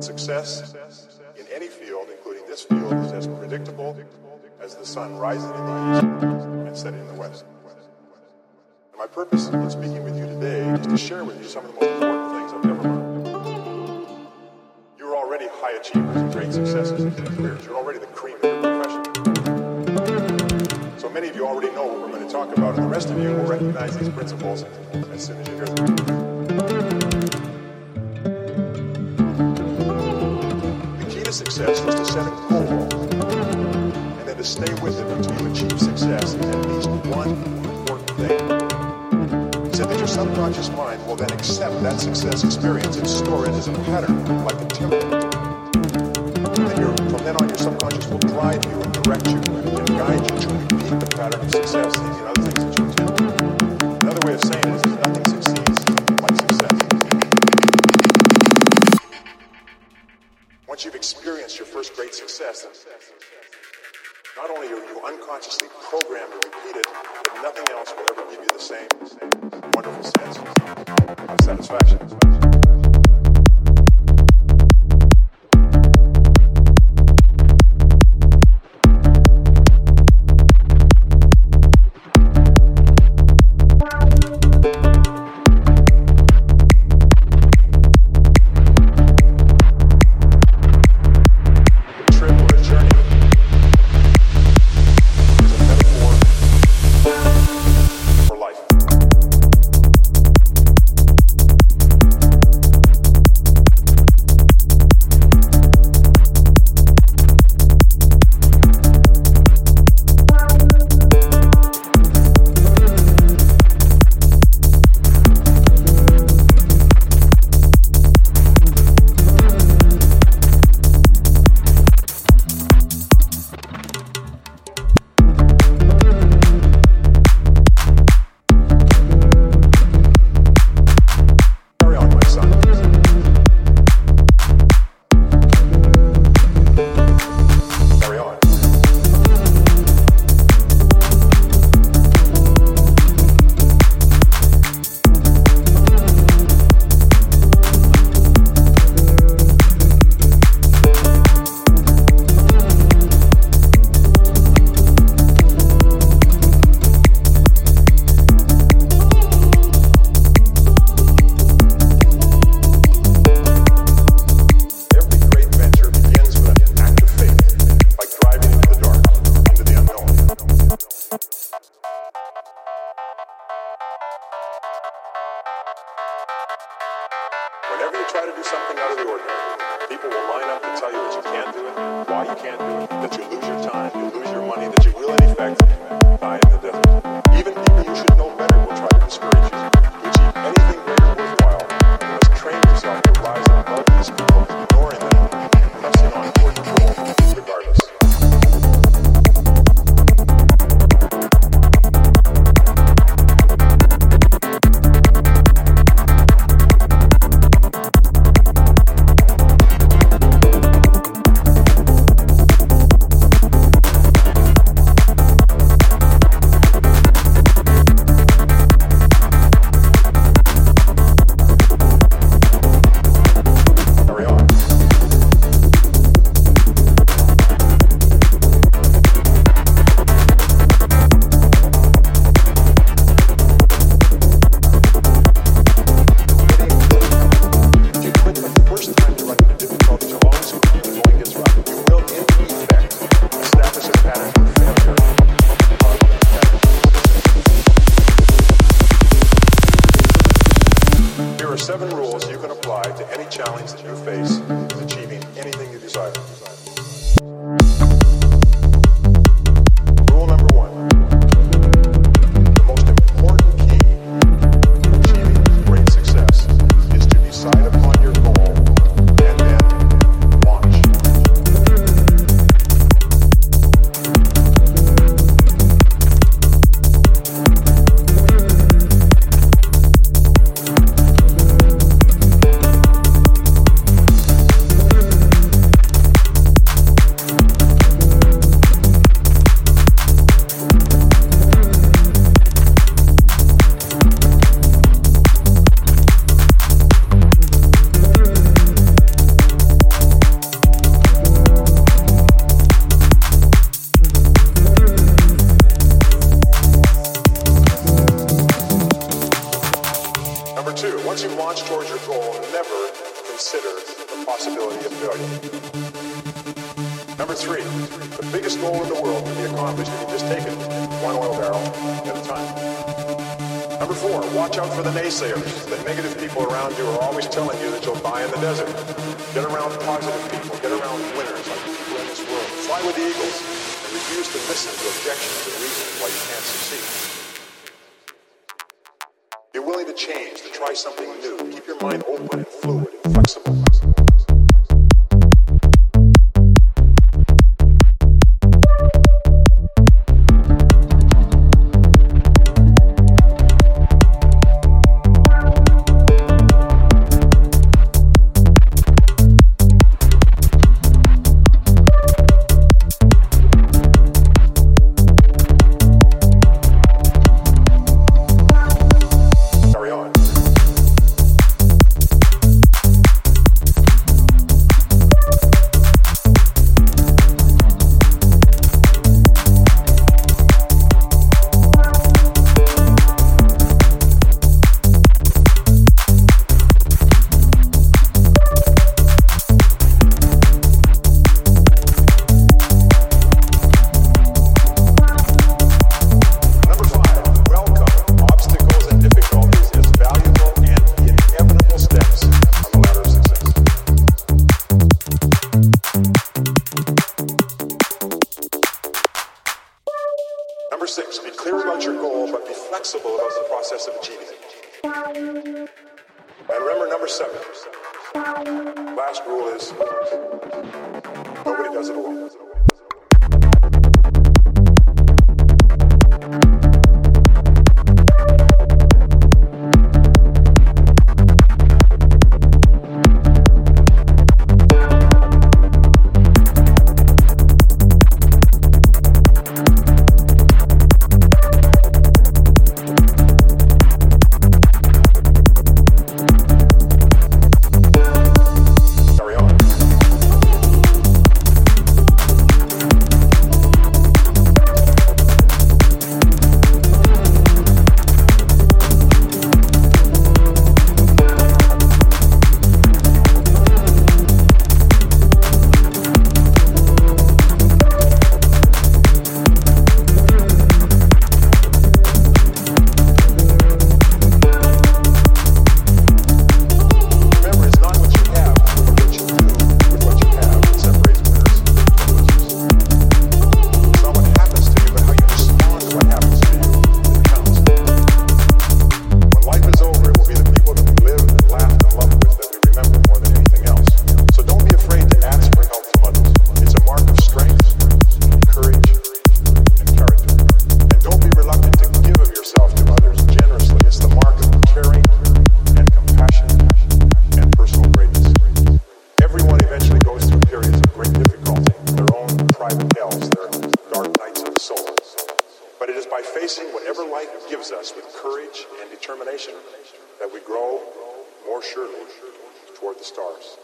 Success in any field, including this field, is as predictable as the sun rising in the east and setting in the west. And my purpose in speaking with you today is to share with you some of the most important things I've ever learned. You're already high achievers and great successes in your careers. You're already the cream of your profession. So many of you already know what we're going to talk about, and the rest of you will recognize these principles as soon as you hear them. Success is to set a goal and then to stay with it until you achieve success in at least one important thing. He said that your subconscious mind will then accept that success experience and store it as a pattern, like a template. And then from then on, your subconscious will drive you and direct you and guide you to repeat the pattern of success in the other things that you intend. Another way of saying it is nothing Once you've experienced your first great success, not only are you unconsciously programmed to repeat it, but nothing else will ever give you the same wonderful sense of satisfaction. Why you can't do it, seven rules you can apply to any challenge that you face launch towards your goal, never consider the possibility of failure. Number three, the biggest goal in the world can be accomplished if you just take it one oil barrel at a time. Number four, watch out for the naysayers, the negative people around you are always telling you that you'll die in the desert. Get around positive people, get around winners like the people in this world. Fly with the eagles and refuse to listen to objections and reasons why you can't succeed. Try something new. Keep your mind open and fluid and flexible. Process of achieving it. And remember number seven. Last rule is nobody does it alone. By facing whatever life gives us with courage and determination that we grow more surely toward the stars.